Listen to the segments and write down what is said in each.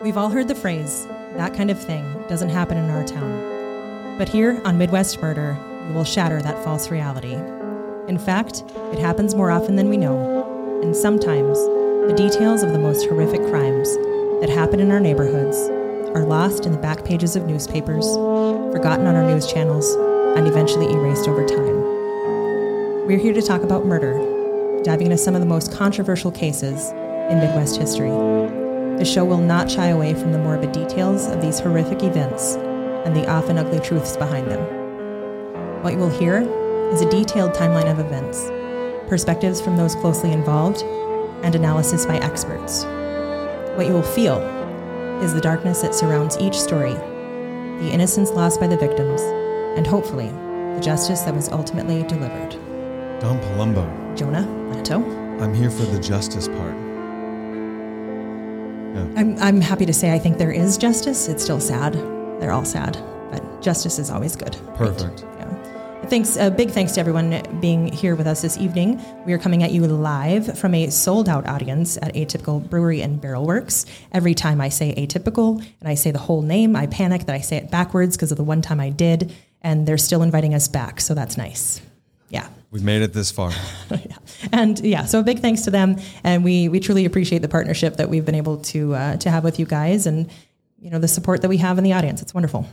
We've all heard the phrase, that kind of thing doesn't happen in our town. But here on Midwest Murder, we will shatter that false reality. In fact, it happens more often than we know, and sometimes the details of the most horrific crimes that happen in our neighborhoods are lost in the back pages of newspapers, forgotten on our news channels, and eventually erased over time. We're here to talk about murder, diving into some of the most controversial cases in Midwest history. The show will not shy away from the morbid details of these horrific events and the often ugly truths behind them. What you will hear is a detailed timeline of events, perspectives from those closely involved, and analysis by experts. What you will feel is the darkness that surrounds each story, the innocence lost by the victims, and hopefully, the justice that was ultimately delivered. Don Palumbo, Jonah Lanto. I'm here for the justice part. I'm, I'm happy to say I think there is justice. It's still sad. They're all sad, but justice is always good. right? Perfect. Yeah. Thanks, a big thanks to everyone being here with us this evening. We are coming at you live from a sold out audience at Atypical Brewery and Barrel Works. Every time I say atypical and I say the whole name, I panic that I say it backwards because of the one time I did, and they're still inviting us back, so that's nice. Yeah. We've made it this far. yeah. And yeah, so a big thanks to them, and we we truly appreciate the partnership that we've been able to uh, to have with you guys, and you know the support that we have in the audience. It's wonderful.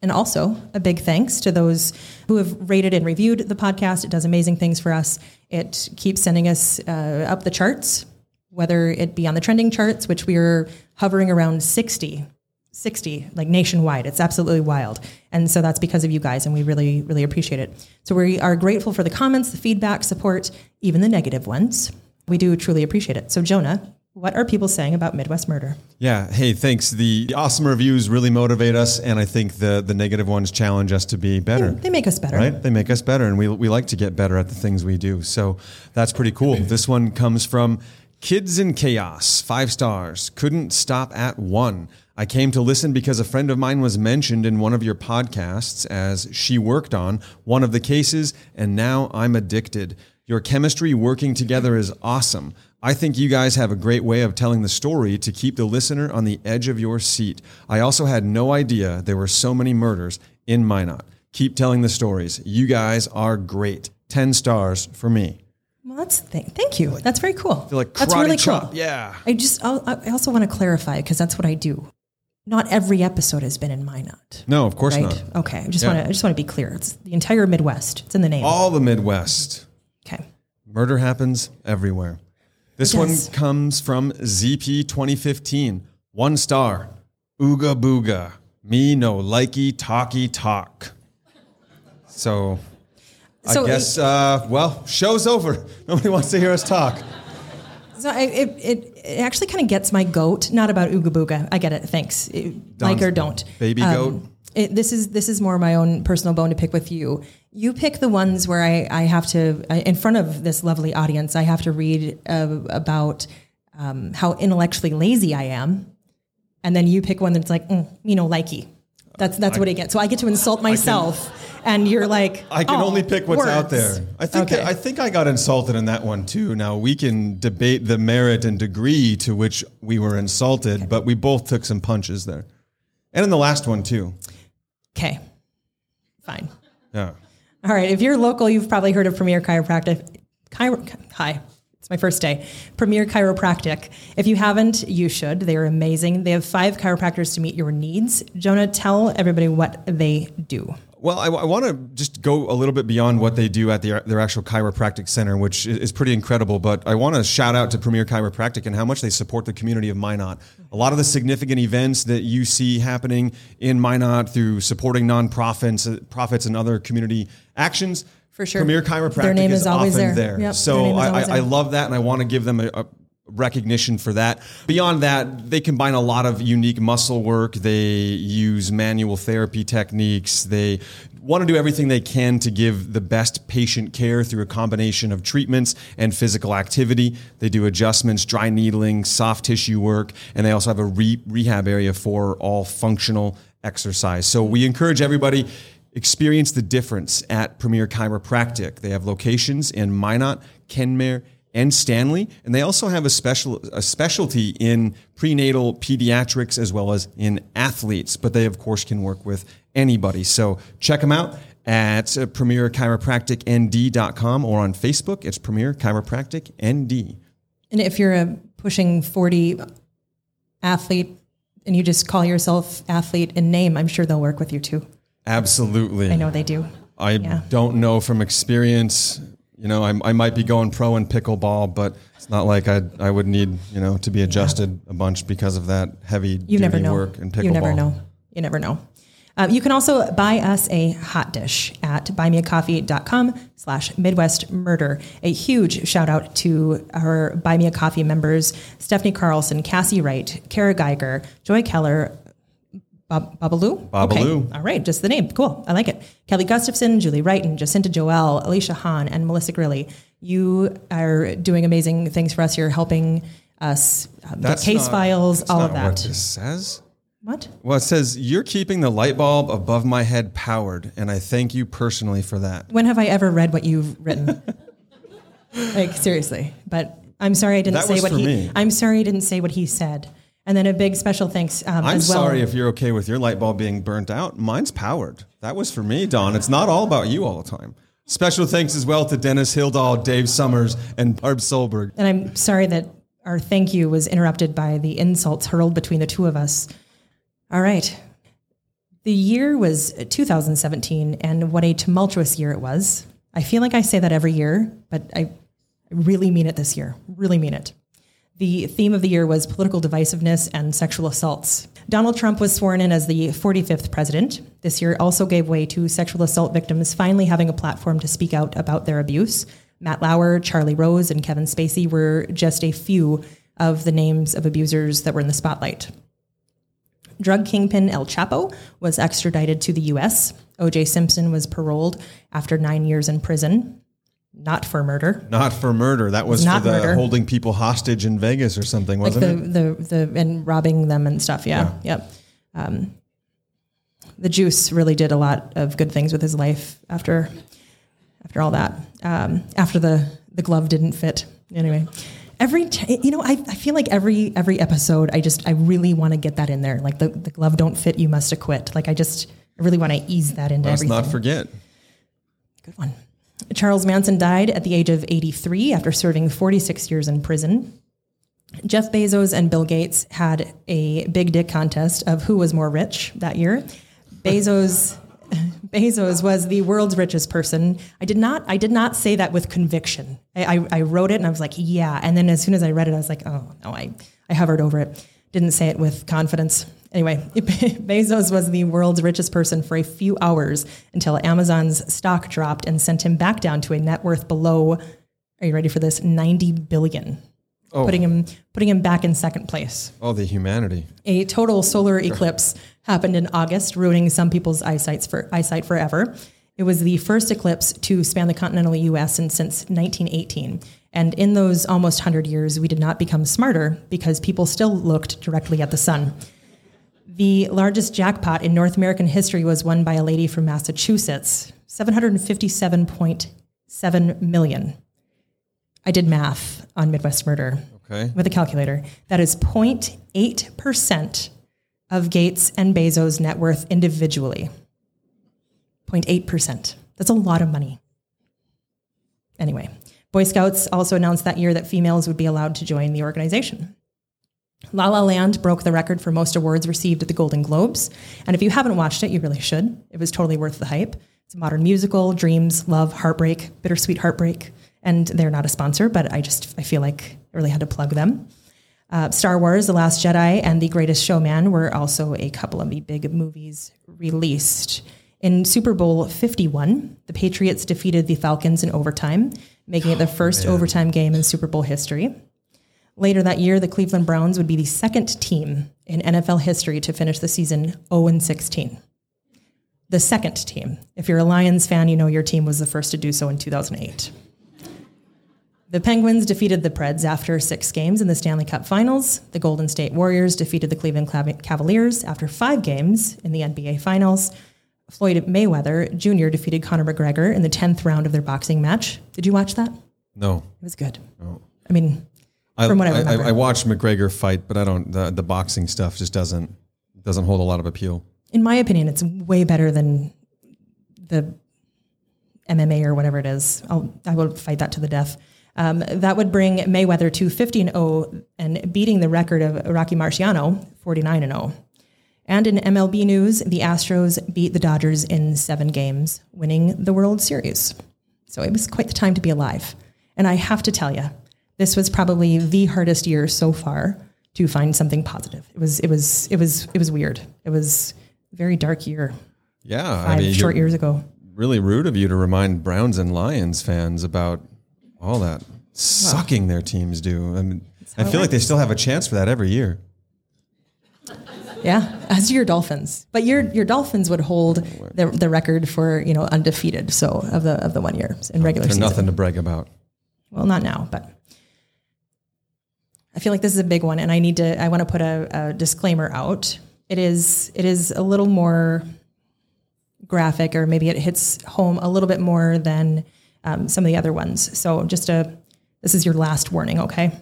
And also a big thanks to those who have rated and reviewed the podcast. It does amazing things for us. It keeps sending us uh, up the charts, whether it be on the trending charts, which we are hovering around 60 60 like nationwide it's absolutely wild and so that's because of you guys and we really really appreciate it so we are grateful for the comments the feedback support even the negative ones we do truly appreciate it so jonah what are people saying about midwest murder Yeah. Hey, thanks. The, the awesome reviews really motivate us, and I think the the negative ones challenge us to be better. they make us better Right? They make us better, and we, we like to get better at the things we do. So that's pretty cool. This one comes from Kids in Chaos, five stars. Couldn't stop at one. I came to listen because a friend of mine was mentioned in one of your podcasts as she worked on one of the cases, and now I'm addicted. Your chemistry working together is awesome. I think you guys have a great way of telling the story to keep the listener on the edge of your seat. I also had no idea there were so many murders in Minot. Keep telling the stories. You guys are great. 10 stars for me. well that's th- thank you that's very cool like that's really chop. cool Yeah. i just I'll, i also want to clarify because that's what i do not every episode has been in minot No, of course right not. okay i just Yeah. want to i just want to be clear it's the entire midwest it's in the name All the Midwest. okay Murder happens everywhere. This one comes from ZP 2015. One star. Ooga booga. Me no likey talky talk. So, So I guess, uh, well, show's over. Nobody wants to hear us talk. So I, it, it, it actually kind of gets my goat. Not about Ooga Booga. I get it. Thanks. It- like or don't. baby Um, goat. It, this is this is more my own personal bone to pick with you. You pick the ones where I, I have to I- in front of this lovely audience. I have to read uh, about um, how intellectually lazy I am, and then you pick one that's like mm, you know likey. That's that's what I get. So I get to insult myself, and you're like I can "Oh, only pick what's out there. I think Okay. I think I got insulted in that one too. Now we can debate the merit and degree to which we were insulted, but we both took some punches there. And in the last one too. Okay, fine. Yeah. All right. If you're local, you've probably heard of Premier Chiropractic. Chiro, hi, it's my first day. Premier Chiropractic. If you haven't, you should. They are amazing. They have five chiropractors to meet your needs. Jonah, tell everybody what they do. Well, I, I want to just go a little bit beyond what they do at their, their actual chiropractic center, which is, pretty incredible. But I want to shout out to Premier Chiropractic and how much they support the community of Minot. A lot of the significant events that you see happening in Minot through supporting nonprofits, uh, profits, and other community actions. For sure. Premier Chiropractic Their name is, is always often there. there. Yep, so their I, always I, I love that, and I want to give them a, a recognition for that. Beyond that, they combine a lot of unique muscle work. They use manual therapy techniques. They want to do everything they can to give the best patient care through a combination of treatments and physical activity. They do adjustments, dry needling, soft tissue work, and they also have a re- rehab area for all functional exercise. So we encourage everybody experience the difference at Premier Chiropractic. They have locations in Minot, Kenmare, and Stanley, and they also have a special a specialty in prenatal pediatrics as well as in athletes. But they of course can work with anybody. So check them out at premierchiropracticnd.com or on Facebook. It's Premier Chiropractic ND. And if you're a pushing 40 athlete and you just call yourself athlete in name, I'm sure they'll work with you too. Absolutely. I know they do. I Yeah. don't know from experience. You know, I, I might be going pro in pickleball, but it's not like I I would need you know to be adjusted a bunch because of that heavy You never know. work in pickleball. You never know. You never know. Um, you can also buy us a hot dish at buymeacoffee.com slash Midwest Murder. A huge shout out to our Buy Me a Coffee members, Stephanie Carlson, Cassie Wright, Kara Geiger, Joy Keller, Bob, Babalu? Babalu. Okay. All right, just the name. Cool. I like it. Kelly Gustafson, Julie Wrighton, Jacinta Joel, Alicia Hahn, and Melissa Grilly. You are doing amazing things for us. You're helping us um, get case not- files, all of What that. this says? What? Well, it says you're keeping the light bulb above my head powered, and I thank you personally for that. When have I ever read what you've written? like seriously. But I'm sorry I didn't That say what he. me. I'm sorry I didn't say what he said. And then a big special thanks um, I'm as well. sorry if you're okay with your light bulb being burnt out. Mine's powered. That was for me, Don. It's not all about you all the time. Special thanks as well to Dennis Hildahl, Dave Summers, and Barb Solberg. and I'm sorry that our thank you was interrupted by the insults hurled between the two of us. All right. The year was 2017, and what a tumultuous year it was. I feel like I say that every year, but I really mean it this year. Really mean it. The theme of the year was political divisiveness and sexual assaults. Donald Trump was sworn in as the 45th president. This year also gave way to sexual assault victims finally having a platform to speak out about their abuse. Matt Lauer, Charlie Rose, and Kevin Spacey were just a few of the names of abusers that were in the spotlight. Drug kingpin El Chapo was extradited to the U.S. O.J. Simpson was paroled after nine years in prison, not for murder. Not for murder. That was Not for the murder. holding people hostage in Vegas or something, wasn't the, it? the the and robbing them and stuff. Yeah, yep. Um, the juice really did a lot of good things with his life after after all that. Um, after the the glove didn't fit. Anyway, every t- you know, I, I feel like every every episode, I just I really want to get that in there. Like the the glove don't fit, you must acquit. Like I just I really want to ease that into Let's everything. not forget. Good one. Charles Manson died at the age of 83 after serving 46 years in prison. Jeff Bezos and Bill Gates had a big dick contest of who was more rich that year. Bezos Bezos was the world's richest person. I did not I did not say that with conviction. I, I, I wrote it and I was like, yeah. And then as soon as I read it, I was like, oh no, I, I hovered over it. Didn't say it with confidence. Anyway, Bezos was the world's richest person for a few hours until Amazon's stock dropped and sent him back down to a net worth below, are you ready for this? 90 billion. Oh. Putting him putting him back in second place. Oh, the humanity. A total solar eclipse happened in August, ruining some people's eyesight for eyesight forever. It was the first eclipse to span the continental U.S. in, since 1918. And in those almost 100 years, we did not become smarter because people still looked directly at the sun. The largest jackpot in North American history was won by a lady from Massachusetts, 757.7 million. I did math on Midwest Murder Okay. with a calculator. That is 0.8% of Gates and Bezos' net worth individually. 0.8%. That's a lot of money. Anyway, Boy Scouts also announced that year that females would be allowed to join the organization. La La Land broke the record for most awards received at the Golden Globes. And if you haven't watched it, you really should. It was totally worth the hype. It's a modern musical, dreams, love, heartbreak, bittersweet heartbreak. And they're not a sponsor, but I just I feel like I really had to plug them. Uh, Star Wars, The Last Jedi, and The Greatest Showman were also a couple of the big movies released. In Super Bowl 51, the Patriots defeated the Falcons in overtime, making it the first overtime game in Super Bowl history. Later that year, the Cleveland Browns would be the second team in NFL history to finish the season 0 16. The second team. If you're a Lions fan, you know your team was the first to do so in 2008. The Penguins defeated the Preds after six games in the Stanley Cup Finals. The Golden State Warriors defeated the Cleveland Cavaliers after five games in the NBA Finals. Floyd Mayweather Jr. defeated Conor McGregor in the 10th round of their boxing match. Did you watch that? No. It was good. No. I mean, I, From what I I, remember. I watched McGregor fight, but I don't. The, the boxing stuff just doesn't doesn't hold a lot of appeal. in my opinion, it's way better than the MMA or whatever it is. I'll, I will fight that to the death. Um, that would bring Mayweather to 50 and 0 and beating the record of Rocky Marciano, 49 and 0. And in MLB news, the Astros beat the Dodgers in seven games, winning the World Series. So it was quite the time to be alive. And I have to tell you, this was probably the hardest year so far to find something positive. It was, it was, it was, it was weird. It was a very dark year, Yeah, five I mean, short years ago. really rude of you to remind Browns and Lions fans about all that sucking their teams do. I mean, I feel like they still have a chance for that every year. Yeah, as do your Dolphins, but your your Dolphins would hold the, the record for you know undefeated. So of the of the one year in regular There's season. nothing to brag about. Well, not now, but I feel like this is a big one, and I need to. I want to put a, a disclaimer out. It is it is a little more graphic, or maybe it hits home a little bit more than um, some of the other ones. So just a this is your last warning, okay?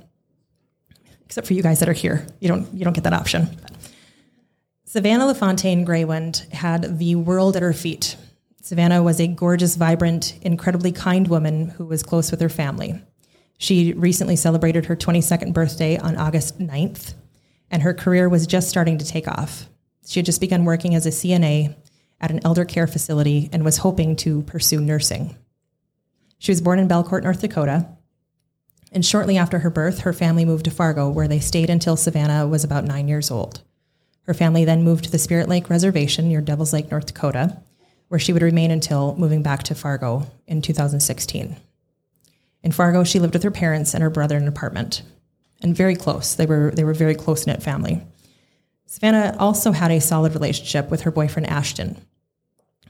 Except for you guys that are here, you don't you don't get that option. Savannah LaFontaine Greywind had the world at her feet. Savannah was a gorgeous, vibrant, incredibly kind woman who was close with her family. She recently celebrated her 22nd birthday on August 9th, and her career was just starting to take off. She had just begun working as a CNA at an elder care facility and was hoping to pursue nursing. She was born in Belcourt, North Dakota, and shortly after her birth, her family moved to Fargo, where they stayed until Savannah was about nine years old. Her family then moved to the Spirit Lake Reservation near Devil's Lake, North Dakota, where she would remain until moving back to Fargo in 2016. In Fargo, she lived with her parents and her brother in an apartment, and very close. They were they were very close knit family. Savannah also had a solid relationship with her boyfriend Ashton.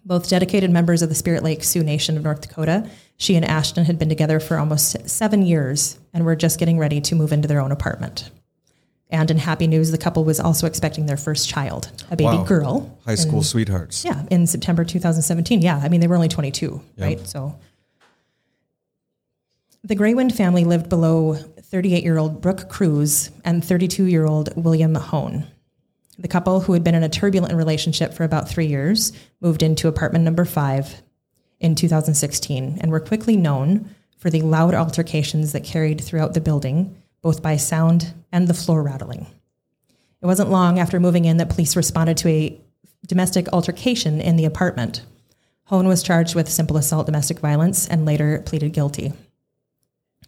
Both dedicated members of the Spirit Lake Sioux Nation of North Dakota, she and Ashton had been together for almost seven years and were just getting ready to move into their own apartment. And in happy news, the couple was also expecting their first child, a baby Wow. girl. High school sweethearts. Yeah, in September 2017. Yeah, I mean, they were only 22, right? So the Greywind family lived below 38 year old Brooke Crews and 32 year old William Hoehn. The couple, who had been in a turbulent relationship for about three years, moved into apartment number five in 2016 and were quickly known for the loud altercations that carried throughout the building, both by sound and the floor rattling. It wasn't long after moving in that police responded to a domestic altercation in the apartment. Hoehn was charged with simple assault domestic violence and later pleaded guilty.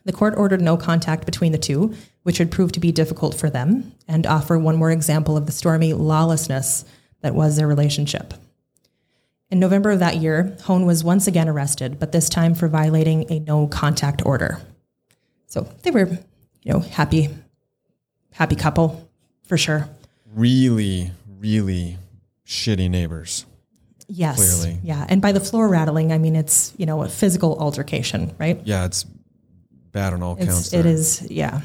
The court ordered no contact between the two, which would prove to be difficult for them and offer one more example of the stormy lawlessness that was their relationship. In November of that year, Hoehn was once again arrested, but this time for violating a no contact order. So they were, you know, happy, happy couple for sure. Really, really shitty neighbors. Yes. Clearly. Yeah. And by the floor rattling, I mean it's, you know, a physical altercation, right? Yeah, it's bad on all counts. It's, it there. is, yeah.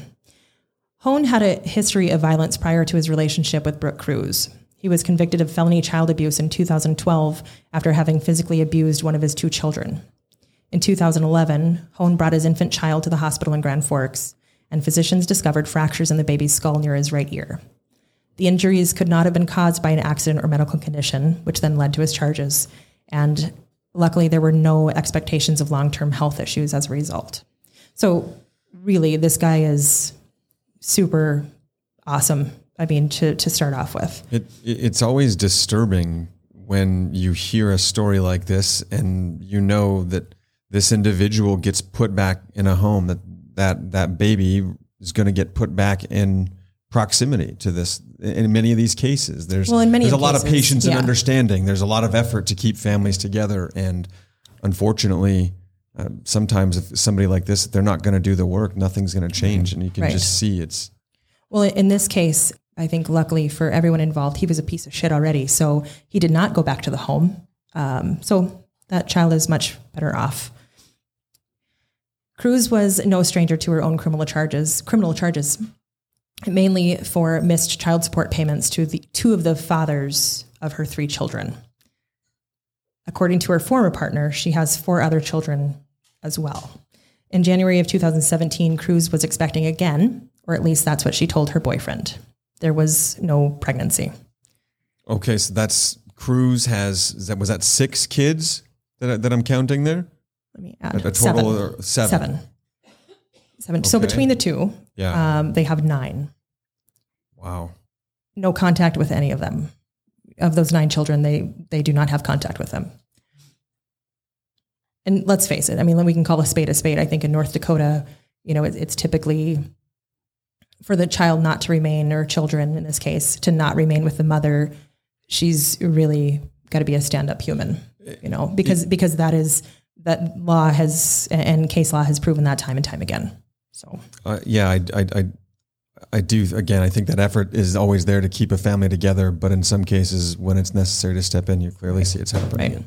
Hoehn had a history of violence prior to his relationship with Brooke Crews. He was convicted of felony child abuse in 2012 after having physically abused one of his two children. In 2011, Hoehn brought his infant child to the hospital in Grand Forks, and physicians discovered fractures in the baby's skull near his right ear. The injuries could not have been caused by an accident or medical condition, which then led to his charges. And luckily, there were no expectations of long term health issues as a result. So, really, this guy is super awesome. I mean, to, to start off with. It, it it's always disturbing when you hear a story like this and you know that this individual gets put back in a home that that that baby is going to get put back in proximity to this in many of these cases there's Well, in many there's a of lot of cases, patience and understanding there's a lot of effort to keep families together and unfortunately uh, sometimes if somebody like this they're not going to do the work nothing's going to change and you can Right. just see it's Well, in this case, I think luckily for everyone involved, he was a piece of shit already. So he did not go back to the home. Um, so that child is much better off. Crews was no stranger to her own criminal charges, criminal charges, mainly for missed child support payments to the two of the fathers of her three children. According to her former partner, she has four other children as well. In January of 2017, Crews was expecting again, or at least that's what she told her boyfriend. There was no pregnancy. Okay, so that's Crews has that was that six kids that I, that I'm counting there? Let me add A total seven. of seven. Seven. Seven. So between the two, Yeah. um, they have nine. wow. No contact with any of them. Of those nine children, they they do not have contact with them. And let's face it. I mean, we can call a spade a spade. I think in North Dakota, you know, it, it's typically for the child not to remain, or children in this case, to not remain with the mother. She's really got to be a stand-up human, you know, because because that is that law has and case law has proven that time and time again. So Uh, yeah, I, I, I, I do. Again, I think that effort is always there to keep a family together, but in some cases, when it's necessary to step in, you clearly see it's happening. Right.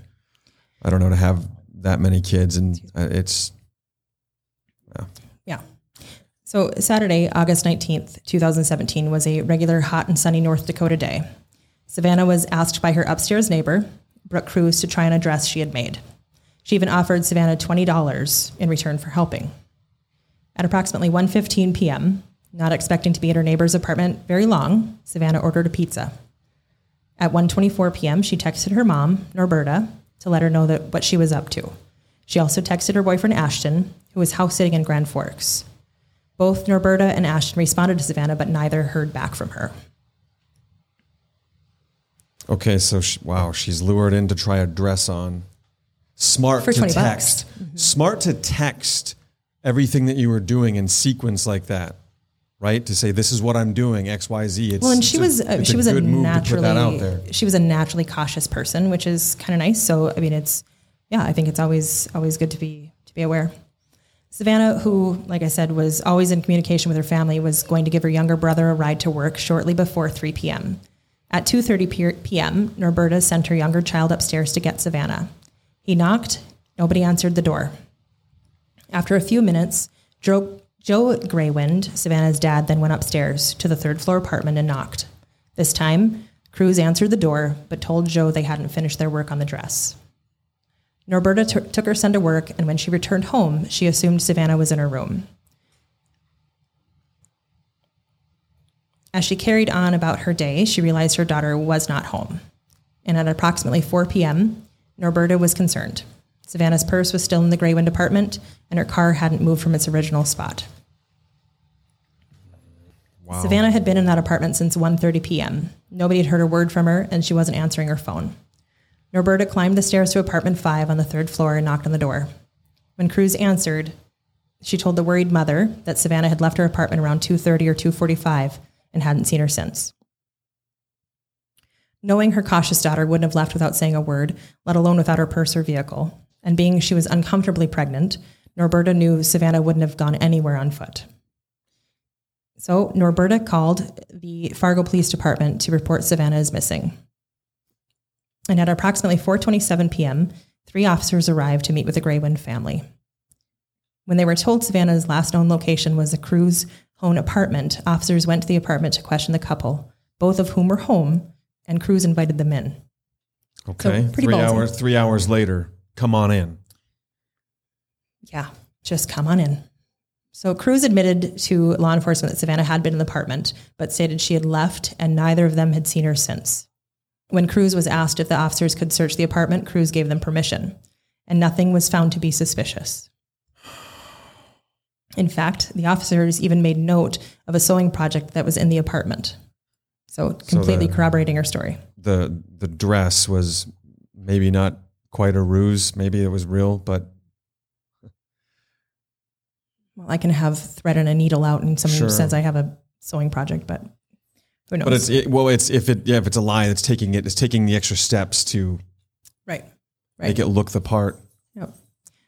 I don't know to have that many kids, and uh, it's Yeah. So Saturday, August 19th, 2017 was a regular hot and sunny North Dakota day. Savannah was asked by her upstairs neighbor, Brooke Crews, to try on a dress she had made. She even offered Savannah $20 in return for helping. At approximately 1:15 p.m., not expecting to be at her neighbor's apartment very long, Savannah ordered a pizza. At 1:24 p.m., she texted her mom, Norberta, to let her know that what she was up to. She also texted her boyfriend Ashton, who was house sitting in Grand Forks. Both Norberta and Ashton responded to Savannah, but neither heard back from her. okay. So sh wow, she's lured in to try a dress on. Smart For to 20 bucks. text. Smart to text everything that you were doing in sequence like that, right? To say this is what I'm doing X Y Z. It's Well, and she was uh, it's she was a good move to put that out naturally she was a naturally cautious person, which is kind of nice. So I mean, it's yeah, I think it's always always good to be to be aware. Savannah, who, like I said, was always in communication with her family, was going to give her younger brother a ride to work shortly before 3 p.m. At 2:30 p.m., Norberta sent her younger child upstairs to get Savannah. He knocked. Nobody answered the door. After a few minutes, Joe, Joe Greywind, Savannah's dad, then went upstairs to the third floor apartment and knocked. This time, Crews answered the door, but told Joe they hadn't finished their work on the dress. Norberta t- took her son to work, and when she returned home, she assumed Savannah was in her room. As she carried on about her day, she realized her daughter was not home. And at approximately 4 p.m., Norberta was concerned. Savannah's purse was still in the Greywind apartment, and her car hadn't moved from its original spot. Wow. Savannah had been in that apartment since 1:30 p.m. Nobody had heard a word from her, and she wasn't answering her phone. Norberta climbed the stairs to apartment 5 on the third floor and knocked on the door. When Crews answered, she told the worried mother that Savannah had left her apartment around 2:30 or 2:45 and hadn't seen her since. Knowing her cautious daughter wouldn't have left without saying a word, let alone without her purse or vehicle, and being she was uncomfortably pregnant, Norberta knew Savannah wouldn't have gone anywhere on foot. So Norberta called the Fargo Police Department to report Savannah is missing. And at approximately 4:27 p.m., three officers arrived to meet with the Greywind family. When they were told Savannah's last known location was the Crews Hoehn apartment, officers went to the apartment to question the couple, both of whom were home, and Crews invited them in. Okay. pretty three ballsy. hours. Three hours later, come on in. Yeah, just come on in. So Crews admitted to law enforcement that Savannah had been in the apartment, but stated she had left and neither of them had seen her since. When Crews was asked if the officers could search the apartment, Crews gave them permission, and nothing was found to be suspicious. In fact, the officers even made note of a sewing project that was in the apartment. So completely the- corroborating her story. the The dress was maybe not quite a ruse. Maybe it was real, but Well, I can have thread and a needle out, and someone Sure. says I have a sewing project, but who knows? but it's it, well, it's if it yeah if it's a lie, it's taking it it's taking the extra steps to right, right. make it look the part. Yep.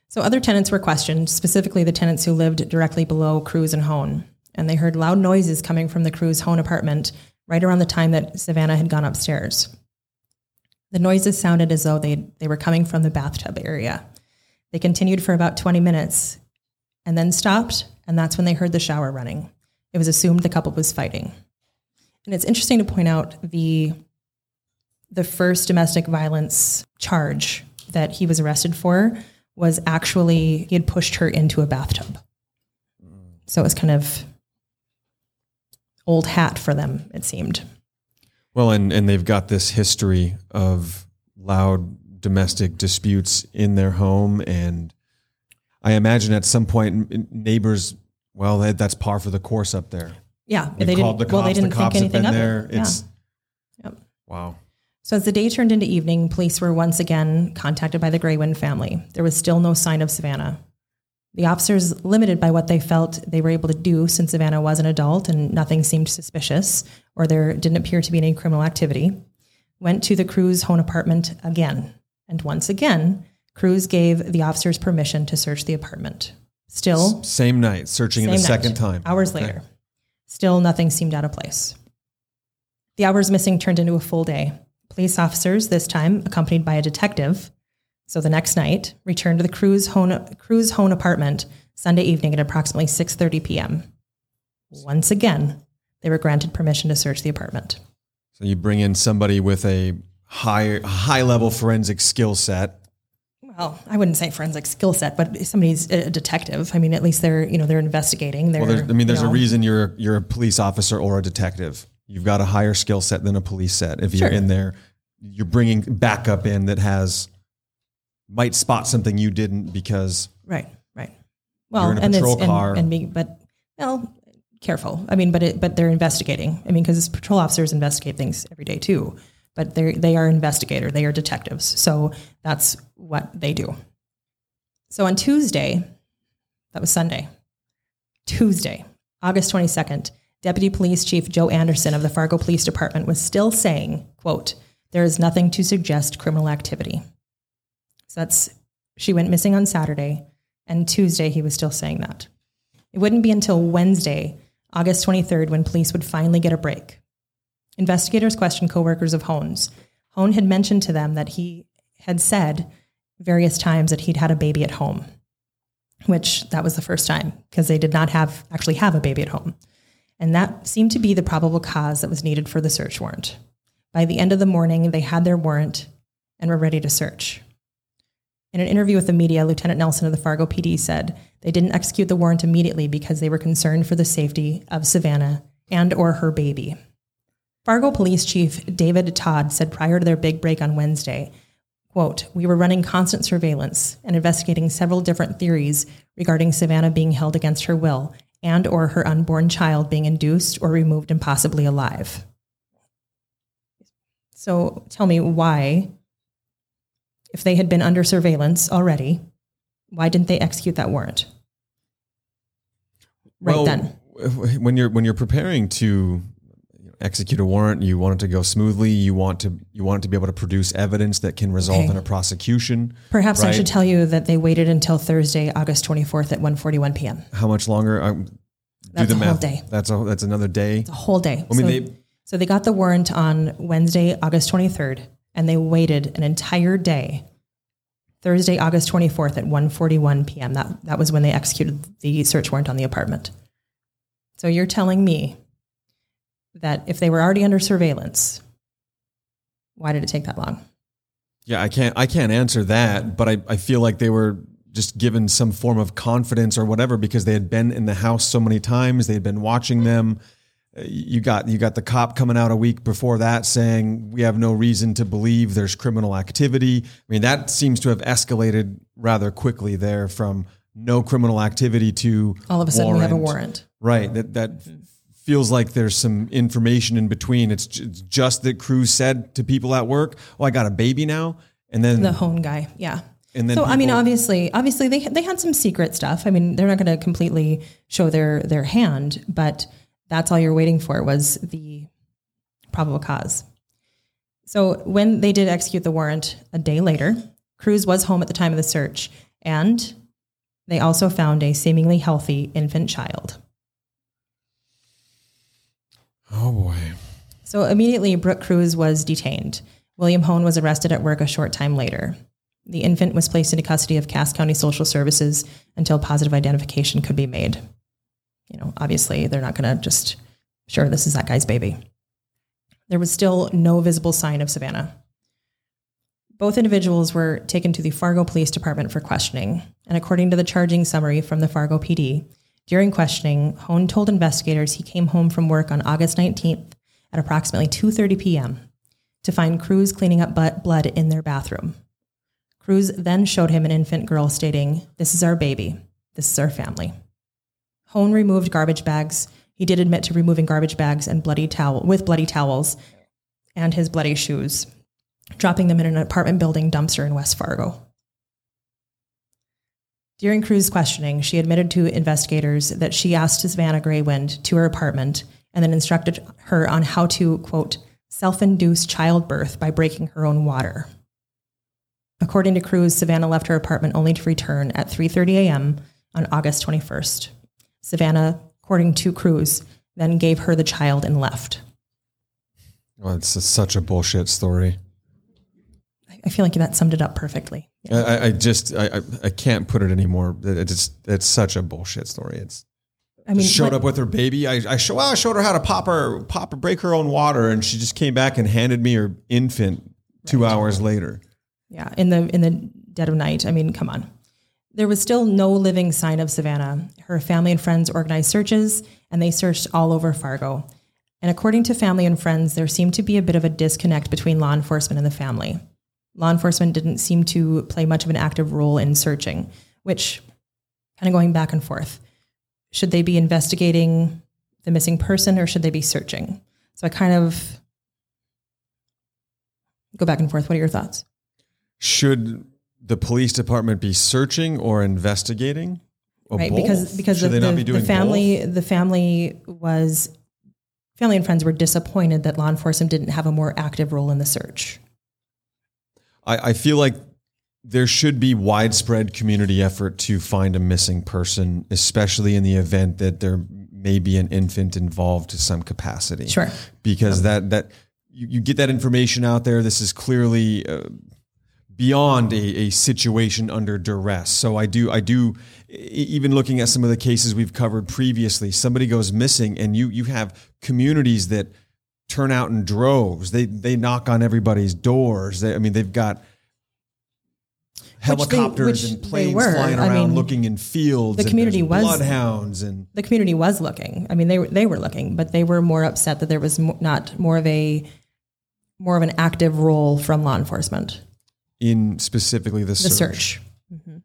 So other tenants were questioned, specifically the tenants who lived directly below Crews and Hoehn, and they heard loud noises coming from the Crews Hoehn apartment right around the time that Savannah had gone upstairs. The noises sounded as though they they were coming from the bathtub area. They continued for about 20 minutes and then stopped, and that's when they heard the shower running. It was assumed the couple was fighting. And it's interesting to point out the the first domestic violence charge that he was arrested for was actually he had pushed her into a bathtub. So it was kind of old hat for them, it seemed. Well, and, and they've got this history of loud domestic disputes in their home. And I imagine at some point neighbors, well, that, that's par for the course up there. Yeah, They've they called didn't. the cops. well, they didn't the cops think anything have been of there. it. Yeah. Yep. wow. So as the day turned into evening, police were once again contacted by the Greywind family. There was still no sign of Savannah. The officers, limited by what they felt they were able to do since Savannah was an adult and nothing seemed suspicious, or there didn't appear to be any criminal activity, went to the Crews Hoehn apartment again. And once again, Crews gave the officers permission to search the apartment. Still, Same night, searching it a night, second time. Hours Okay. later. Still nothing seemed out of place. The hours missing turned into a full day. Police officers, this time accompanied by a detective, so the next night, returned to the Crews home, Crews Hoehn apartment Sunday evening at approximately 6:30 p.m. Once again, they were granted permission to search the apartment. So you bring in somebody with a high high level forensic skill set. Well, I wouldn't say forensic skill set, but somebody's a detective. I mean, at least they're you know they're investigating. They're, Well, there's, I mean, there's you know, a reason you're you're a police officer or a detective. You've got a higher skill set than a police set. If you're Sure. in there, you're bringing backup in that has might spot something you didn't because Right, right. Well, and patrol it's and, car. and being, but well, careful. I mean, but it, but they're investigating. I mean, because patrol officers investigate things every day too. But they they are investigator. They are detectives. So that's what they do. So on Tuesday, that was Sunday. Tuesday, August twenty second. Deputy Police Chief Joe Anderson of the Fargo Police Department was still saying, quote, there is nothing to suggest criminal activity. So that's she went missing on Saturday, and Tuesday he was still saying that. It wouldn't be until Wednesday, August 23rd, when police would finally get a break. Investigators questioned coworkers of Hoehn's. Hoehn had mentioned to them that he had said various times that he'd had a baby at home, which that was the first time because they did not have actually have a baby at home. And that seemed to be the probable cause that was needed for the search warrant. By the end of the morning, they had their warrant and were ready to search. In an interview with the media, Lieutenant Nelson of the Fargo PD said they didn't execute the warrant immediately because they were concerned for the safety of Savannah and or her baby. Fargo Police Chief David Todd said prior to their big break on Wednesday, quote, "We were running constant surveillance and investigating several different theories regarding Savannah being held against her will and or her unborn child being induced or removed and possibly alive." So tell me why if they had been under surveillance already, why didn't they execute that warrant? Right well, then. when you're when you're preparing to execute a warrant, you want it to go smoothly. You want to you want it to be able to produce evidence that can result Okay. in a prosecution. Perhaps I should tell you that they waited until Thursday, August 24th at 1:41 p.m. How much longer? I, do That's the a whole math. day. That's a that's another day. A whole day. I mean, so, they- so they got the warrant on Wednesday, August 23rd, and they waited an entire day. Thursday, August 24th at 1:41 p.m. That that was when they executed the search warrant on the apartment. So you're telling me that if they were already under surveillance, why did it take that long? Yeah, I can't I can't answer that, but I, I feel like they were just given some form of confidence or whatever because they had been in the house so many times. They had been watching them. You got you got the cop coming out a week before that saying we have no reason to believe there's criminal activity. I mean that seems to have escalated rather quickly there from no criminal activity to All of a sudden, we have a warrant. Right. That that feels like there's some information in between. It's it's just that Crews said to people at work, "Oh, I got a baby now," and then The Hoehn guy, yeah. And then so I mean, obviously, obviously they they had some secret stuff. I mean, they're not going to completely show their their hand, but that's all you're waiting for was the probable cause. So when they did execute the warrant a day later, Crews was home at the time of the search, and they also found a seemingly healthy infant child. oh boy, So immediately, Brooke Crews was detained. William Hoehn was arrested at work a short time later. The infant was placed into custody of Cass County Social Services until positive identification could be made. You know, obviously, they're not going to just, sure, this is that guy's baby. There was still no visible sign of Savannah. Both individuals were taken to the Fargo Police Department for questioning, and according to the charging summary from the Fargo PD, during questioning, Hoehn told investigators he came home from work on August 19th at approximately 2:30 p.m. to find Crews cleaning up blood in their bathroom. Crews then showed him an infant girl stating, "This is our baby. This is our family." Hoehn removed garbage bags. He did admit to removing garbage bags and bloody towel with bloody towels and his bloody shoes, dropping them in an apartment building dumpster in West Fargo. During Crews's questioning, she admitted to investigators that she asked Savannah Greywind to her apartment and then instructed her on how to, quote, self induce childbirth by breaking her own water. According to Crews, Savannah left her apartment only to return at 3:30 a.m. on August 21st. Savannah, according to Crews, then gave her the child and left. Well, it's such a bullshit story. I feel like that summed it up perfectly. Yeah. I, I, just I, I can't put it anymore. It's it's such a bullshit story. It's I mean, showed up with her baby. I, I, show, I showed her how to pop her, pop her, break her own water, and she just came back and handed me her infant two right. hours later. Yeah, in the in the dead of night. I mean, come on. There was still no living sign of Savannah. Her family and friends organized searches, and they searched all over Fargo. And according to family and friends, there seemed to be a bit of a disconnect between law enforcement and the family. Law enforcement didn't seem to play much of an active role in searching, which kind of going back and forth. Should they be investigating the missing person or should they be searching? So I kind of go back and forth. What are your thoughts? Should the police department be searching or investigating? Or right, both? because because the, the, the, family both? the family was family and friends were disappointed that law enforcement didn't have a more active role in the search. I, I feel like there should be widespread community effort to find a missing person, especially in the event that there may be an infant involved to some capacity. Sure. Because that that you, you get that information out there. This is clearly uh, beyond a, a situation under duress. So I do I do even looking at some of the cases we've covered previously. Somebody goes missing, and you you have communities that turn out in droves. They they knock on everybody's doors. They, I mean, they've got helicopters they, and planes flying around, I mean, looking in fields. The community was bloodhounds, and the community was looking. I mean, they they were looking, but they were more upset that there was not more of a more of an active role from law enforcement in specifically the, the search. search. Mm-hmm.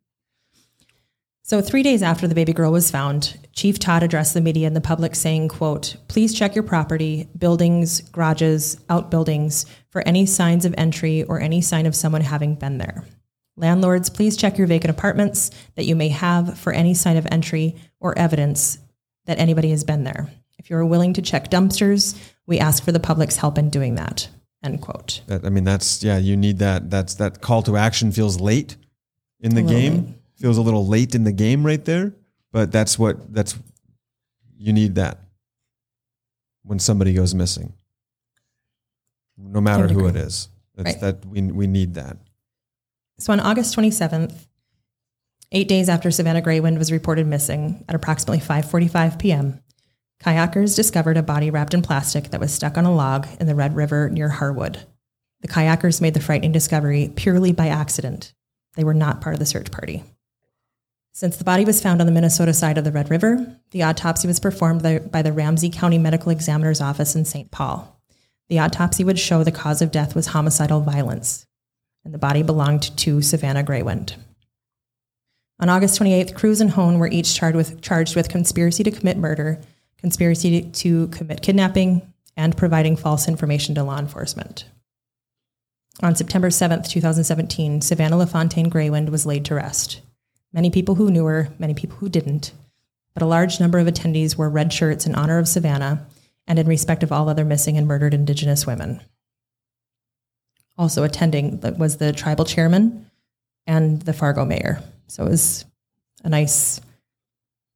So three days after the baby girl was found, Chief Todd addressed the media and the public saying, quote, please check your property, buildings, garages, outbuildings for any signs of entry or any sign of someone having been there. Landlords, please check your vacant apartments that you may have for any sign of entry or evidence that anybody has been there. If you're willing to check dumpsters, we ask for the public's help in doing that. End quote. That, I mean, that's yeah. You need that. That's that call to action feels late in the game. Late feels a little late in the game right there, but that's what that's you need that when somebody goes missing. No matter who it is. That's right. that we we need that. So on August 27th, 8 days after Savannah Greywind was reported missing at approximately 5:45 p.m., kayakers discovered a body wrapped in plastic that was stuck on a log in the Red River near Harwood. The kayakers made the frightening discovery purely by accident. They were not part of the search party. Since the body was found on the Minnesota side of the Red River, the autopsy was performed by the Ramsey County Medical Examiner's Office in St. Paul. The autopsy would show the cause of death was homicidal violence, and the body belonged to Savannah Greywind. On August 28th, Crews and Hoehn were each charged with, charged with conspiracy to commit murder, conspiracy to commit kidnapping, and providing false information to law enforcement. On September 7th, 2017, Savannah LaFontaine Greywind was laid to rest many people who knew her, many people who didn't, but a large number of attendees wore red shirts in honor of Savannah and in respect of all other missing and murdered Indigenous women. Also attending was the tribal chairman and the Fargo mayor. So it was a nice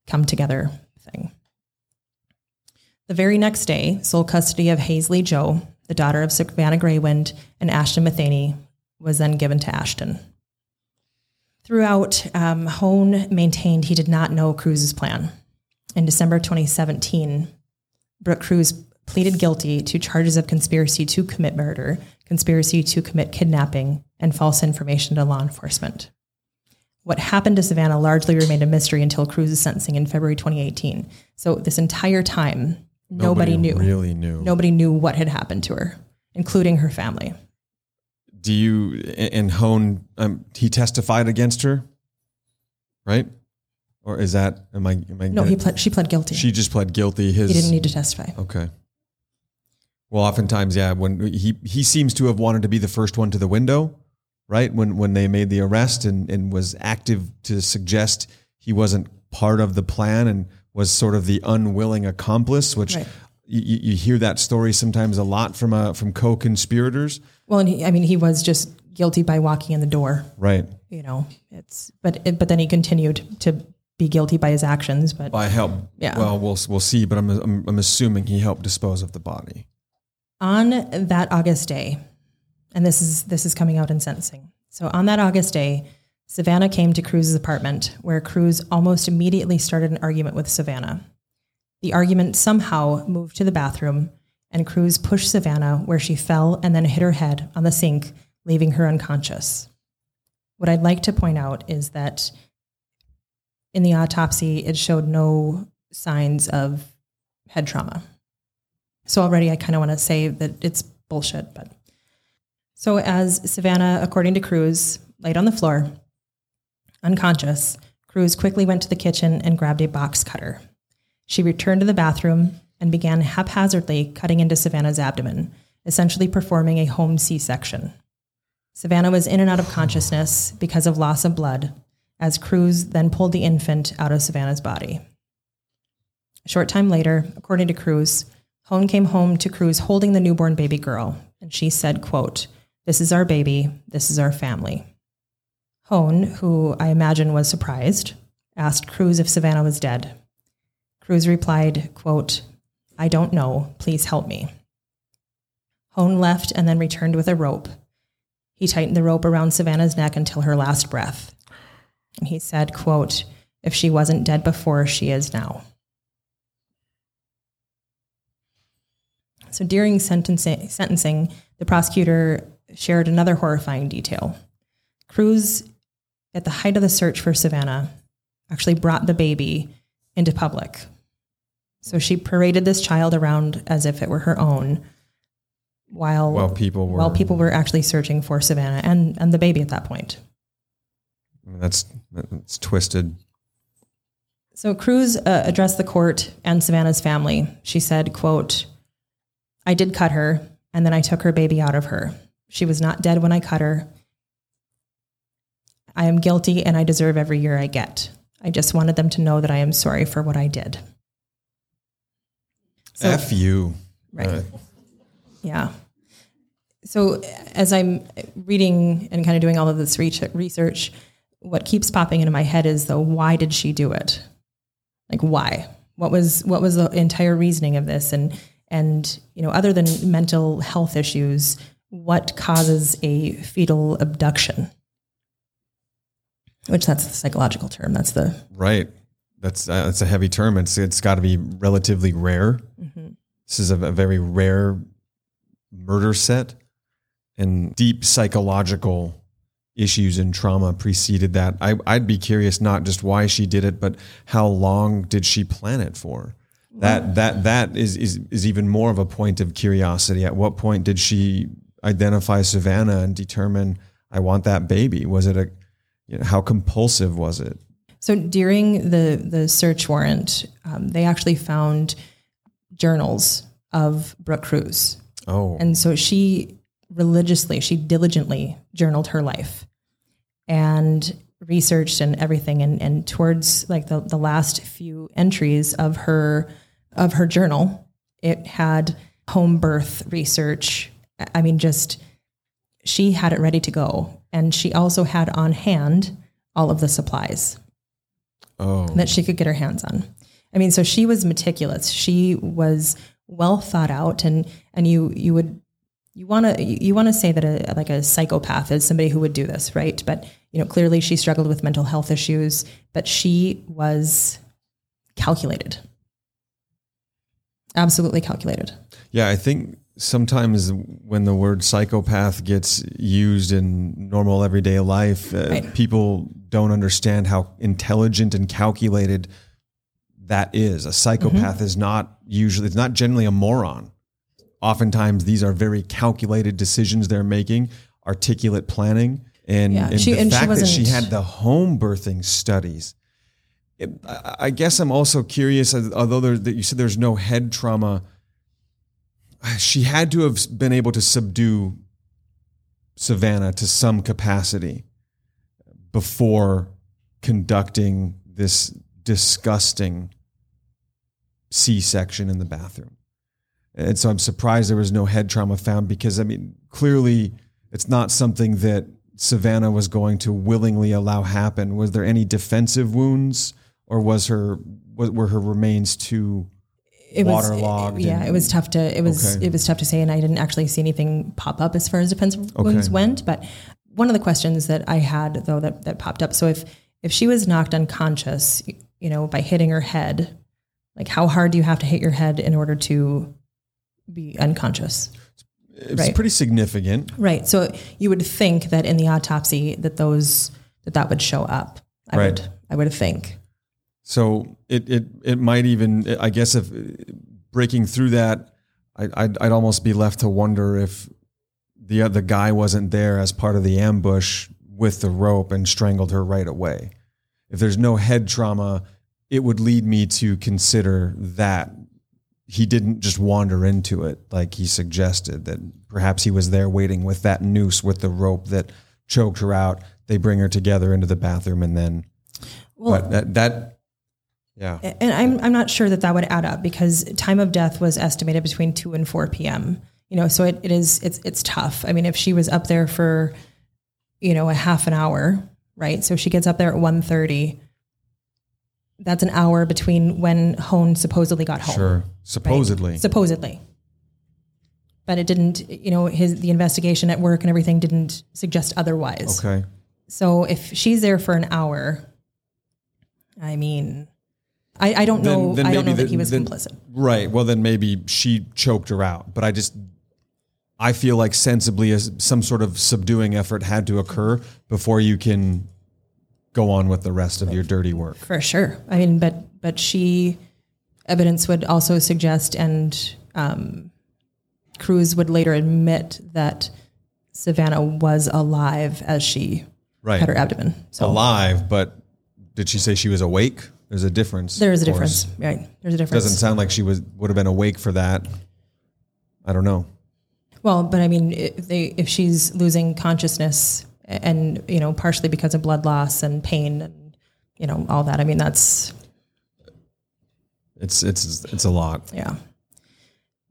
come together thing. The very next day, sole custody of Haisley Jo, the daughter of Savannah Greywind, and Ashton Matheny was then given to Ashton. Throughout, um, Hoehn maintained he did not know Crews's plan. In December 2017, Brooke Crews pleaded guilty to charges of conspiracy to commit murder, conspiracy to commit kidnapping, and false information to law enforcement. What happened to Savannah largely remained a mystery until Crews's sentencing in February 2018. So this entire time, nobody, knew. Really knew. Nobody knew what had happened to her, including her family. Do you and Hoehn? Um, he testified against her, right? Or is that am I? Am I No, he pled, she pled guilty. She just pled guilty. His he didn't need to testify. Okay. Well, oftentimes, yeah. When he he seems to have wanted to be the first one to the window, right? When when they made the arrest and and was active to suggest he wasn't part of the plan and was sort of the unwilling accomplice, which. Right. You, you hear that story sometimes a lot from uh, from co-conspirators, Well, and he, I mean, he was just guilty by walking in the door. right? You know, it's but it, but then he continued to be guilty by his actions. But By help, Yeah. Well, we'll we'll see, but I'm, I'm I'm assuming he helped dispose of the body. on that August day, and this is this is coming out in sentencing. So on that August day, Savannah came to Crews's apartment, where Crews almost immediately started an argument with Savannah. The argument somehow moved to the bathroom, and Crews pushed Savannah where she fell and then hit her head on the sink, leaving her unconscious. What I'd like to point out is that in the autopsy, it showed no signs of head trauma. So already I kind of want to say that it's bullshit, but so as Savannah, according to Crews, laid on the floor, unconscious, Crews quickly went to the kitchen and grabbed a box cutter. She returned to the bathroom and began haphazardly cutting into Savannah's abdomen, essentially performing a home C-section. Savannah was in and out of consciousness because of loss of blood, as Crews then pulled the infant out of Savannah's body. A short time later, according to Crews, Hoehn came home to Crews holding the newborn baby girl, and she said, quote, This is our baby, this is our family. Hoehn, who I imagine was surprised, asked Crews if Savannah was dead. Crews replied, quote, I don't know, please help me. Hoehn left and then returned with a rope. He tightened the rope around Savannah's neck until her last breath. And he said, quote, If she wasn't dead before, she is now. So during sentencing, sentencing, the prosecutor shared another horrifying detail. Crews, at the height of the search for Savannah, actually brought the baby into public. So she paraded this child around as if it were her own, while While people were while people were actually searching for Savannah and, and the baby at that point. That's that's twisted. So Crews uh, addressed the court and Savannah's family. She said, quote, I did cut her, and then I took her baby out of her. She was not dead when I cut her. I am guilty and I deserve every year I get. I just wanted them to know that I am sorry for what I did. So- F you. Right. Yeah. So as I'm reading and kind of doing all of this research, what keeps popping into my head is though, why did she do it? Like why? What was what was the entire reasoning of this? And and you know, other than mental health issues, what causes a fetal abduction? Which that's the psychological term. That's the right. That's uh, that's a heavy term. It's it's got to be relatively rare. This is a, a very rare murder set, and deep psychological issues and trauma preceded that. I, I'd be curious not just why she did it, but how long did she plan it for? That that that is is is even more of a point of curiosity. At what point did she identify Savannah and determine I want that baby? Was it a you know, how compulsive was it? So during the the search warrant, um, they actually found journals of Brooke Crews, Oh, and so she religiously, she diligently journaled her life, and researched and everything. And and towards like the the last few entries of her of her journal, it had home birth research. I mean, just she had it ready to go, and she also had on hand all of the supplies oh, that she could get her hands on. I mean, so she was meticulous. She was well thought out, and and you you would you want to you want to say that a like a psychopath is somebody who would do this, right? But you know, clearly she struggled with mental health issues, but she was calculated. Absolutely calculated. Yeah, I think sometimes when the word psychopath gets used in normal everyday life, uh, Right. people don't understand how intelligent and calculated that is. A psychopath Mm-hmm. is not usually, it's not generally a moron. Oftentimes, these are very calculated decisions they're making, articulate planning. And, Yeah, and she- the and she fact that she had the home birthing studies. It, I, I guess I'm also curious, although there, that you said there's no head trauma, she had to have been able to subdue Savannah to some capacity before conducting this disgusting C section in the bathroom. And so I'm surprised there was no head trauma found because, I mean, clearly it's not something that Savannah was going to willingly allow happen. Was there any defensive wounds or was her, were her remains too It was waterlogged? yeah, it was tough to it was Okay. it was tough to say, and I didn't actually see anything pop up as far as defensive wounds went. But one of the questions that I had though that that popped up. So if if she was knocked unconscious, you know, by hitting her head, like how hard do you have to hit your head in order to be unconscious? It's Right. pretty significant. Right. So you would think that in the autopsy that those that that would show up. I Right. would I would think. So it it it might even I guess if breaking through that, I, I'd I'd almost be left to wonder if the the guy wasn't there as part of the ambush with the rope and strangled her right away. If there's no head trauma, it would lead me to consider that he didn't just wander into it like he suggested that perhaps he was there waiting with that noose with the rope that choked her out. They bring her together into the bathroom and then Well, but that that yeah. and I'm I'm not sure that that would add up because time of death was estimated between two and four p.m. You know, so it, it is it's it's tough. I mean, if she was up there for, you know, a half an hour, right? So she gets up there at 1.30, That's an hour between when Hoehn supposedly got home. Sure. right? Supposedly. Supposedly. But it didn't. You know, his the investigation at work and everything didn't suggest otherwise. Okay. So if she's there for an hour, I mean, I, I don't know. I don't know that he was then- complicit. Right. Well, then maybe she choked her out. But I just, I feel like sensibly, as some sort of subduing effort had to occur before you can go on with the rest of your dirty work. For sure. I mean, but but she evidence would also suggest, and um, Crews would later admit that Savannah was alive as she Right. had her abdomen. So Alive, but did she say she was awake? There's a difference. there is a difference, right? There's a difference. Doesn't sound like she was would have been awake for that. I don't know. Well, but I mean, if, they, if she's losing consciousness and, you know, partially because of blood loss and pain and, you know, all that, I mean, that's, It's it's it's a lot. yeah.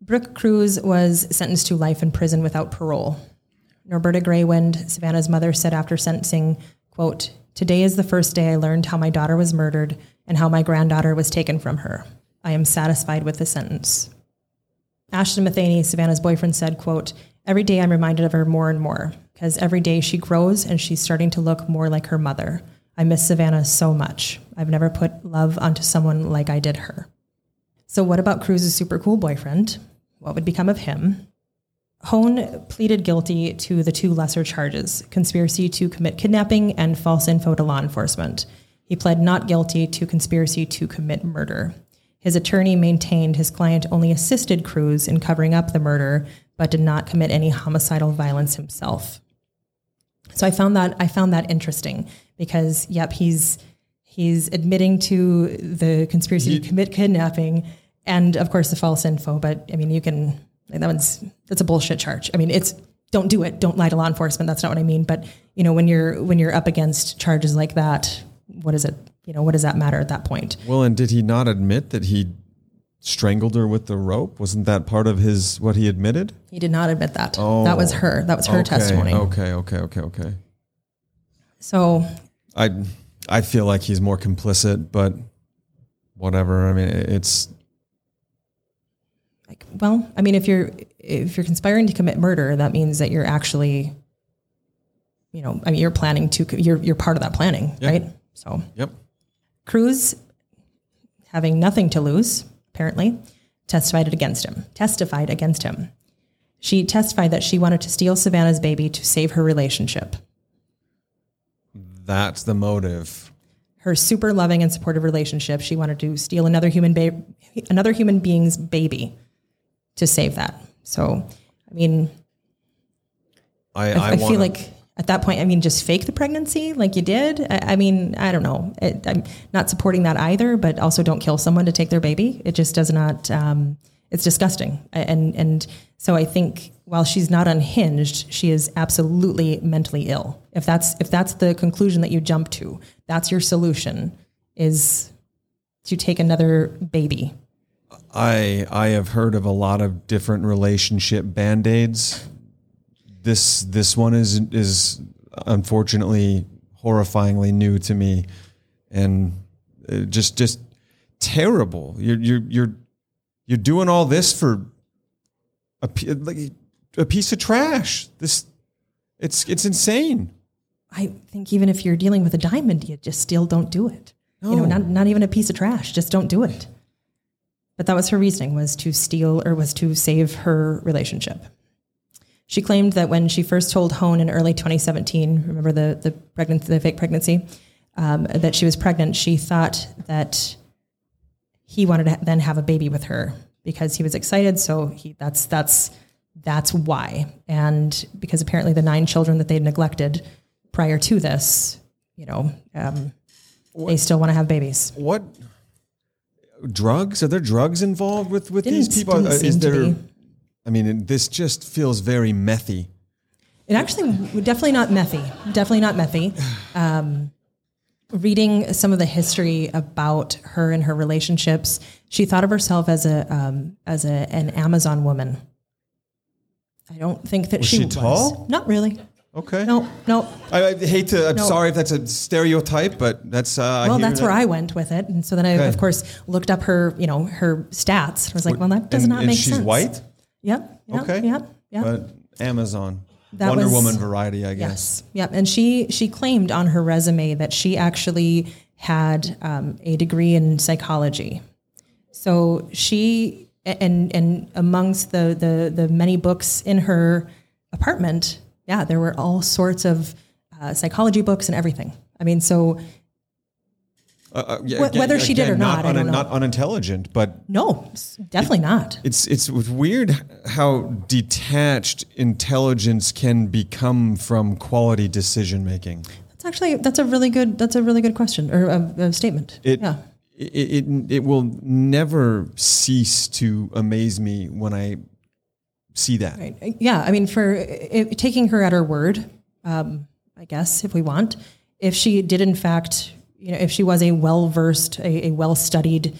Brooke Crews was sentenced to life in prison without parole. Norberta Greywind, Savannah's mother, said after sentencing, quote, Today is the first day I learned how my daughter was murdered and how my granddaughter was taken from her. I am satisfied with the sentence. Ashton Matheny, Savannah's boyfriend, said, quote, Every day I'm reminded of her more and more because every day she grows and she's starting to look more like her mother. I miss Savannah so much. I've never put love onto someone like I did her. So, what about Crews's super cool boyfriend? What would become of him? Hoehn pleaded guilty to the two lesser charges conspiracy to commit kidnapping and false info to law enforcement. He pled not guilty to conspiracy to commit murder. His attorney maintained his client only assisted Crews in covering up the murder, but did not commit any homicidal violence himself. So I found that I found that interesting because yep, he's he's admitting to the conspiracy to commit kidnapping and of course the false info. But I mean, you can that one's that's a bullshit charge. I mean, it's don't do it. Don't lie to law enforcement. That's not what I mean. But you know, when you're when you're up against charges like that, what is it? You know, what does that matter at that point? Well, and did he not admit that he strangled her with the rope? Wasn't that part of his what he admitted? He did not admit that. Oh, that was her. That was her Okay, testimony. Okay, okay, okay, okay. So I I feel like he's more complicit, but whatever. I mean, it's like well i mean if you're if you're conspiring to commit murder that means that you're actually you know i mean you're planning to you're you're part of that planning Yeah. right so yep. crews having nothing to lose apparently testified against him. Testified against him. She testified that she wanted to steal Savannah's baby to save her relationship. That's the motive. Her super loving and supportive relationship. She wanted to steal another human ba- another human being's baby to save that. So, I mean, I, I, I, I wanna, feel like at that point, I mean, just fake the pregnancy like you did. I, I mean, I don't know. It, I'm not supporting that either, but also don't kill someone to take their baby. It just does not. Um, it's disgusting. And and so I think while she's not unhinged, she is absolutely mentally ill. If that's if that's the conclusion that you jump to, that's your solution. Is to take another baby. I I have heard of a lot of different relationship band aids. This this one is is unfortunately horrifyingly new to me, and uh, just just terrible. You're you're you're you're doing all this for a like a piece of trash. This it's it's insane. I think even if you're dealing with a diamond, you just still don't do it. You know, No. not not even a piece of trash. Just don't do it. But that was her reasoning was to steal or was to save her relationship. She claimed that when she first told Hoehn in early 2017, remember the the pregnancy, the fake pregnancy, um, that she was pregnant, she thought that he wanted to then have a baby with her because he was excited. So he that's that's that's why. And because apparently the nine children that they had neglected prior to this, you know, um, they still want to have babies. What drugs are there drugs involved with with these Didn't- people? didn't Uh, Is there? I mean, it- this just feels very methy. It actually definitely not methy. Definitely not methy. Um, reading some of the history about her and her relationships, she thought of herself as a um, as a, an Amazon woman. I don't think that Was she, she was. tall? Not really. Okay. No, no. I, I hate to. I'm No. sorry if that's a stereotype, but that's. Uh, Well, that's that. where I went with it, and so then I, Okay. of course, looked up her, you know, her stats. I was like, well, that does and, not and make she's sense. white. Yep. yep Okay. Yep. Yep. But Amazon, That Wonder was- Woman variety, I guess. Yes. Yep. And she she claimed on her resume that she actually had um, a degree in psychology. So she and and amongst the the the many books in her apartment, yeah, there were all sorts of uh, psychology books and everything. I mean, so Uh, uh, yeah, Wh- again- whether she did or again, not, I un- don't know. not unintelligent, but no, definitely not. it's it's weird how detached intelligence can become from quality decision making. That's actually that's a really good that's a really good question or a, a statement. It, yeah. it, it it will never cease to amaze me when I see that. Right. Yeah. I mean, for if, taking her at her word, um, I guess if we want, if she did in fact, you know, if she was a well versed, a, a well studied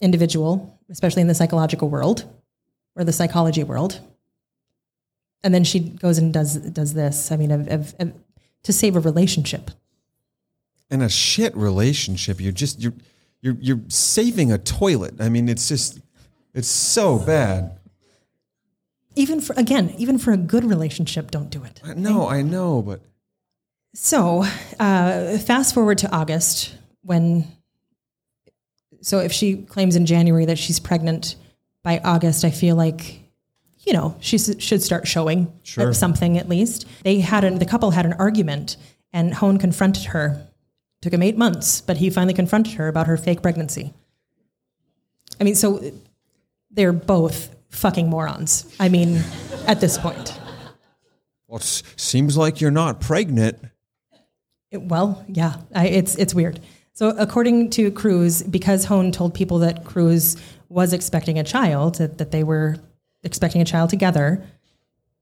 individual, especially in the psychological world or the psychology world, and then she goes and does does this. I mean, of, of, of, to save a relationship. In a shit relationship, you're just you're you're you're saving a toilet. I mean, it's just it's so bad. Even for again, even for a good relationship, don't do it. No, I know, but So, uh, fast forward to August when. So, if she claims in January that she's pregnant, by August, I feel like, you know, she s- should start showing Sure. something at least. They had an, the couple had an argument, and Hoehn confronted her. Took him eight months, but he finally confronted her about her fake pregnancy. I mean, so they're both fucking morons. I mean, at this point. well, it seems like you're not pregnant. It- Well, yeah, I, it's it's weird. So, according to Crews, because Hoehn told people that Crews was expecting a child, that, that they were expecting a child together,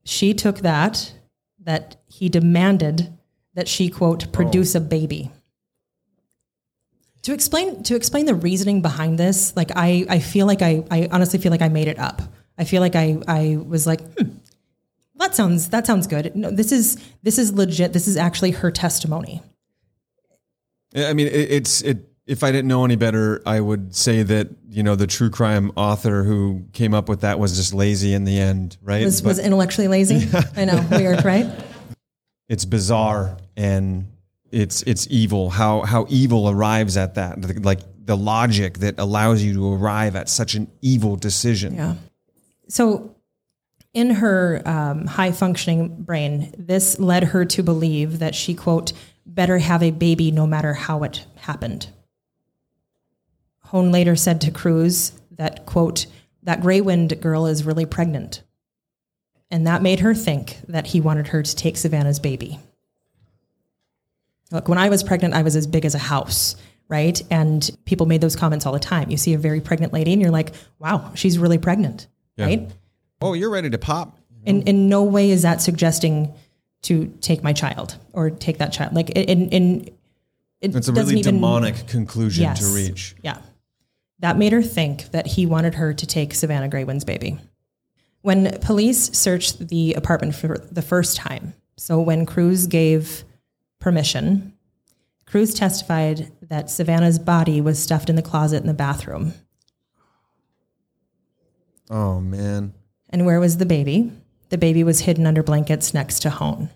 she took that that he demanded that she quote produce a baby. To explain to explain the reasoning behind this, like I, I feel like I, I honestly feel like I made it up. I feel like I, I was like, hmm, that sounds that sounds good. No, this is this is legit. This is actually her testimony. I mean, it, it's it. If I didn't know any better, I would say that you know the true crime author who came up with that was just lazy in the end, right? Was But was intellectually lazy. I know, weird, right? it's bizarre and it's it's evil. How how evil arrives at that? Like the logic that allows you to arrive at such an evil decision. Yeah. So, in her um, high functioning brain, this led her to believe that she, quote, better have a baby no matter how it happened. Hoehn later said to Crews that, quote, that Greywind girl is really pregnant. And that made her think that he wanted her to take Savannah's baby. Look, when I was pregnant, I was as big as a house, right? And people made those comments all the time. You see a very pregnant lady and you're like, wow, she's really pregnant, right? Oh, you're ready to pop. In, in no way is that suggesting to take my child or take that child. Like in, in it It's a really even- demonic conclusion Yes. to reach. Yeah. That made her think that he wanted her to take Savannah Greywind's baby. When police searched the apartment for the first time, so when Crews gave permission, Crews testified that Savannah's body was stuffed in the closet in the bathroom. Oh man. And where was the baby? The baby was hidden under blankets next to Hoehn.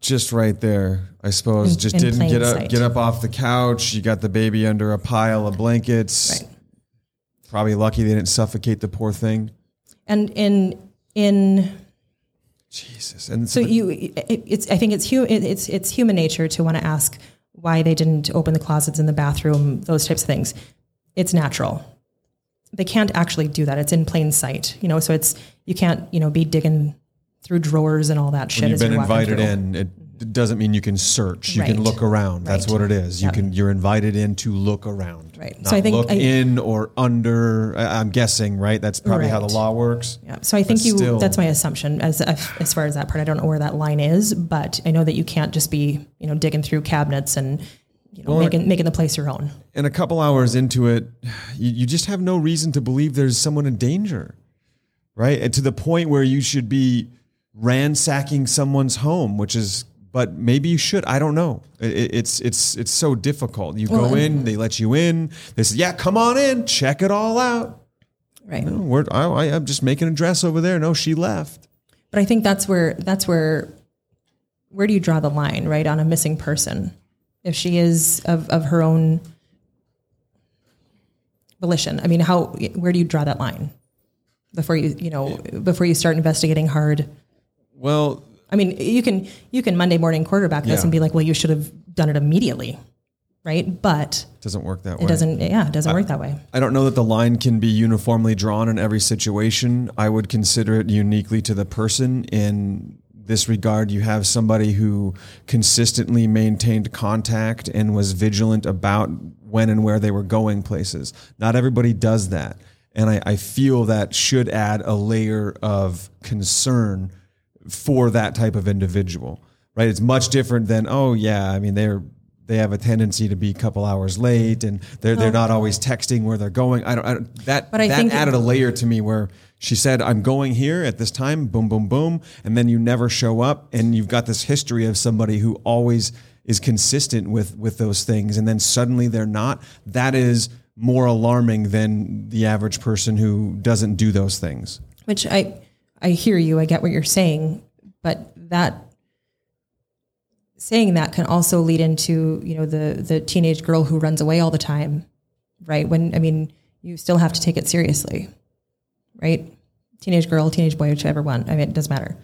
Just right there, I suppose. In- Just in didn't get up sight. get up off the couch. You got the baby under a pile of blankets. Right. Probably lucky they didn't suffocate the poor thing. And in in Jesus. And So you, it, it's. I think it's hu- it, it's it's human nature to want to ask why they didn't open the closets in the bathroom, those types of things. It's natural. They can't actually do that. It's in plain sight, you know. So it's you can't you know be digging through drawers and all that shit. when you've been invited in, it doesn't mean you can search. You can look around. That's Right. what it is. You Yeah. can. You're invited in to look around. Right. Not So I think look I- in or under. I'm guessing. Right. That's probably how the law works. Yeah. So I think But you. still- That's my assumption as as far as that part. I don't know where that line is, but I know that you can't just be you know digging through cabinets and you know Well, making making the place your own. And a couple hours into it, you, you just have no reason to believe there's someone in danger, right? And to the point where you should be ransacking someone's home, which is, but maybe you should. I don't know. It- it- it's it's it's so difficult. You go in, they let you in. They say, "Yeah, come on in, check it all out." Right. No, we're, I, I'm just making a dress over there. No, she left. But I think that's where that's where where do you draw the line, right, on a missing person? If she is of, of her own volition. I mean, how where do you draw that line? Before you you know before you start investigating hard. Well, I mean, you can you can Monday morning quarterback this Yeah. and be like, well, you should have done it immediately. Right? But it doesn't work that way. it doesn't yeah, it doesn't work that way. I don't know that the line can be uniformly drawn in every situation. I would consider it uniquely to the person. In this regard, you have somebody who consistently maintained contact and was vigilant about when and where they were going places. Not everybody does that. And I, I feel that should add a layer of concern for that type of individual, right? It's much different than, oh, yeah, I mean, they're they have a tendency to be a couple hours late and they're they're not always texting where they're going. I don't, I don't that But I that think- added a layer to me where she said, "I'm going here at this time." Boom, boom, boom, and then you never show up, and you've got this history of somebody who always is consistent with with those things, and then suddenly they're not. That is more alarming than the average person who doesn't do those things. Which I I hear you, I get what you're saying, but that saying that can also lead into, you know, the the teenage girl who runs away all the time, right? When I mean, you still have to take it seriously. Right? Teenage girl, teenage boy, whichever one. I mean, it doesn't matter.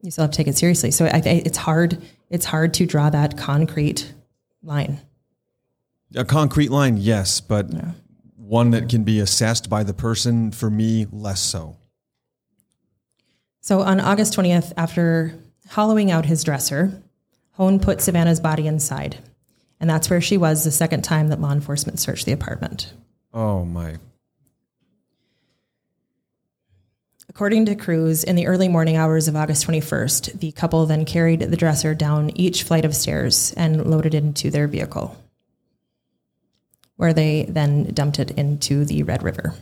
You still have to take it seriously. So I, I it's hard it's hard to draw that concrete line. A concrete line, yes, but one that can be assessed by the person. For me, less so. So on August 20th, after hollowing out his dresser, Hoehn put Savannah's body inside. And that's where she was the second time that law enforcement searched the apartment. Oh my According to Crews, in the early morning hours of August 21st, the couple then carried the dresser down each flight of stairs and loaded it into their vehicle, where they then dumped it into the Red River.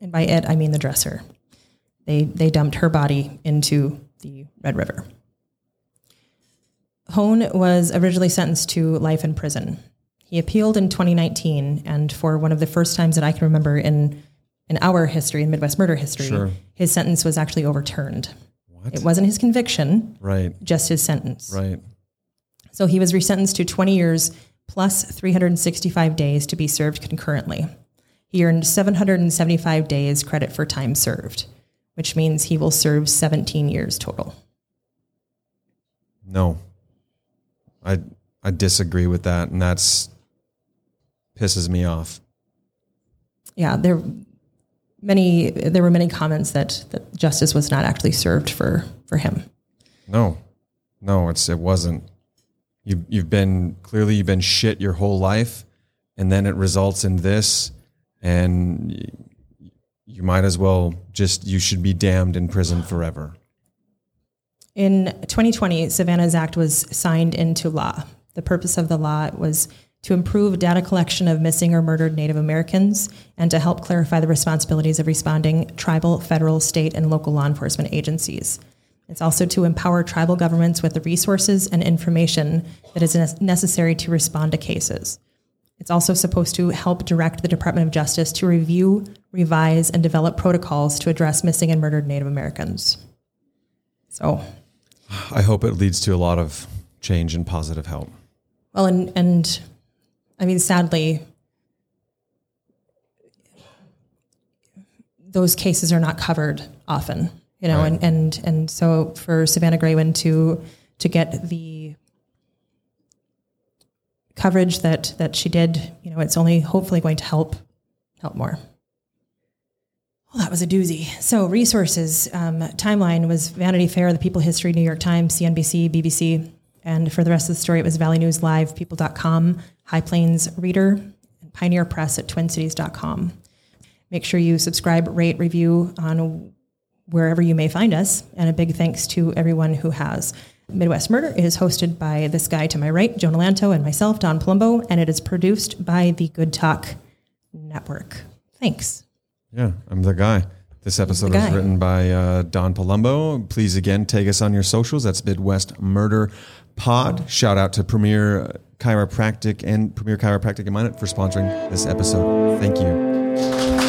And by it, I mean the dresser. They, they dumped her body into the Red River. Hoehn was originally sentenced to life in prison. He appealed in 2019, and for one of the first times that I can remember in in our history, in Midwest murder history, Sure. his sentence was actually overturned. What? It wasn't his conviction, right, just his sentence. right. So he was resentenced to 20 years plus 365 days to be served concurrently. He earned 775 days credit for time served, which means he will serve 17 years total. No. I I disagree with that and that's pisses me off. Yeah, there many there were many comments that that justice was not actually served for for him. No. No, it's it wasn't. You you've been clearly you've been shit your whole life and then it results in this and you might as well just you should be damned in prison forever. In 2020, Savannah's Act was signed into law. The purpose of the law was to improve data collection of missing or murdered Native Americans and to help clarify the responsibilities of responding tribal, federal, state, and local law enforcement agencies. It's also to empower tribal governments with the resources and information that is necessary to respond to cases. It's also supposed to help direct the Department of Justice to review, revise, and develop protocols to address missing and murdered Native Americans. So, I hope it leads to a lot of change and positive help. Well, and and I mean, sadly, those cases are not covered often, you know, right. and and and so for Savannah Greywind to to get the coverage that that she did, you know, it's only hopefully going to help help more. Well, that was a doozy. So resources um, timeline was Vanity Fair, The People History, New York Times, CNBC, BBC, and for the rest of the story, it was Valley News Live, People.com, High Plains Reader, and Pioneer Press at TwinCities.com. Make sure you subscribe, rate, review on wherever you may find us, and a big thanks to everyone who has. Midwest Murder is hosted by this guy to my right, Jonah Lanto, and myself, Don Palumbo, and it is produced by the Good Talk Network. Thanks. Yeah, I'm the guy. This episode was written by uh, Don Palumbo. Please again take us on your socials. That's Midwest Murder Pod. Shout out to Premier Chiropractic and Premier Chiropractic in Minot for sponsoring this episode. Thank you.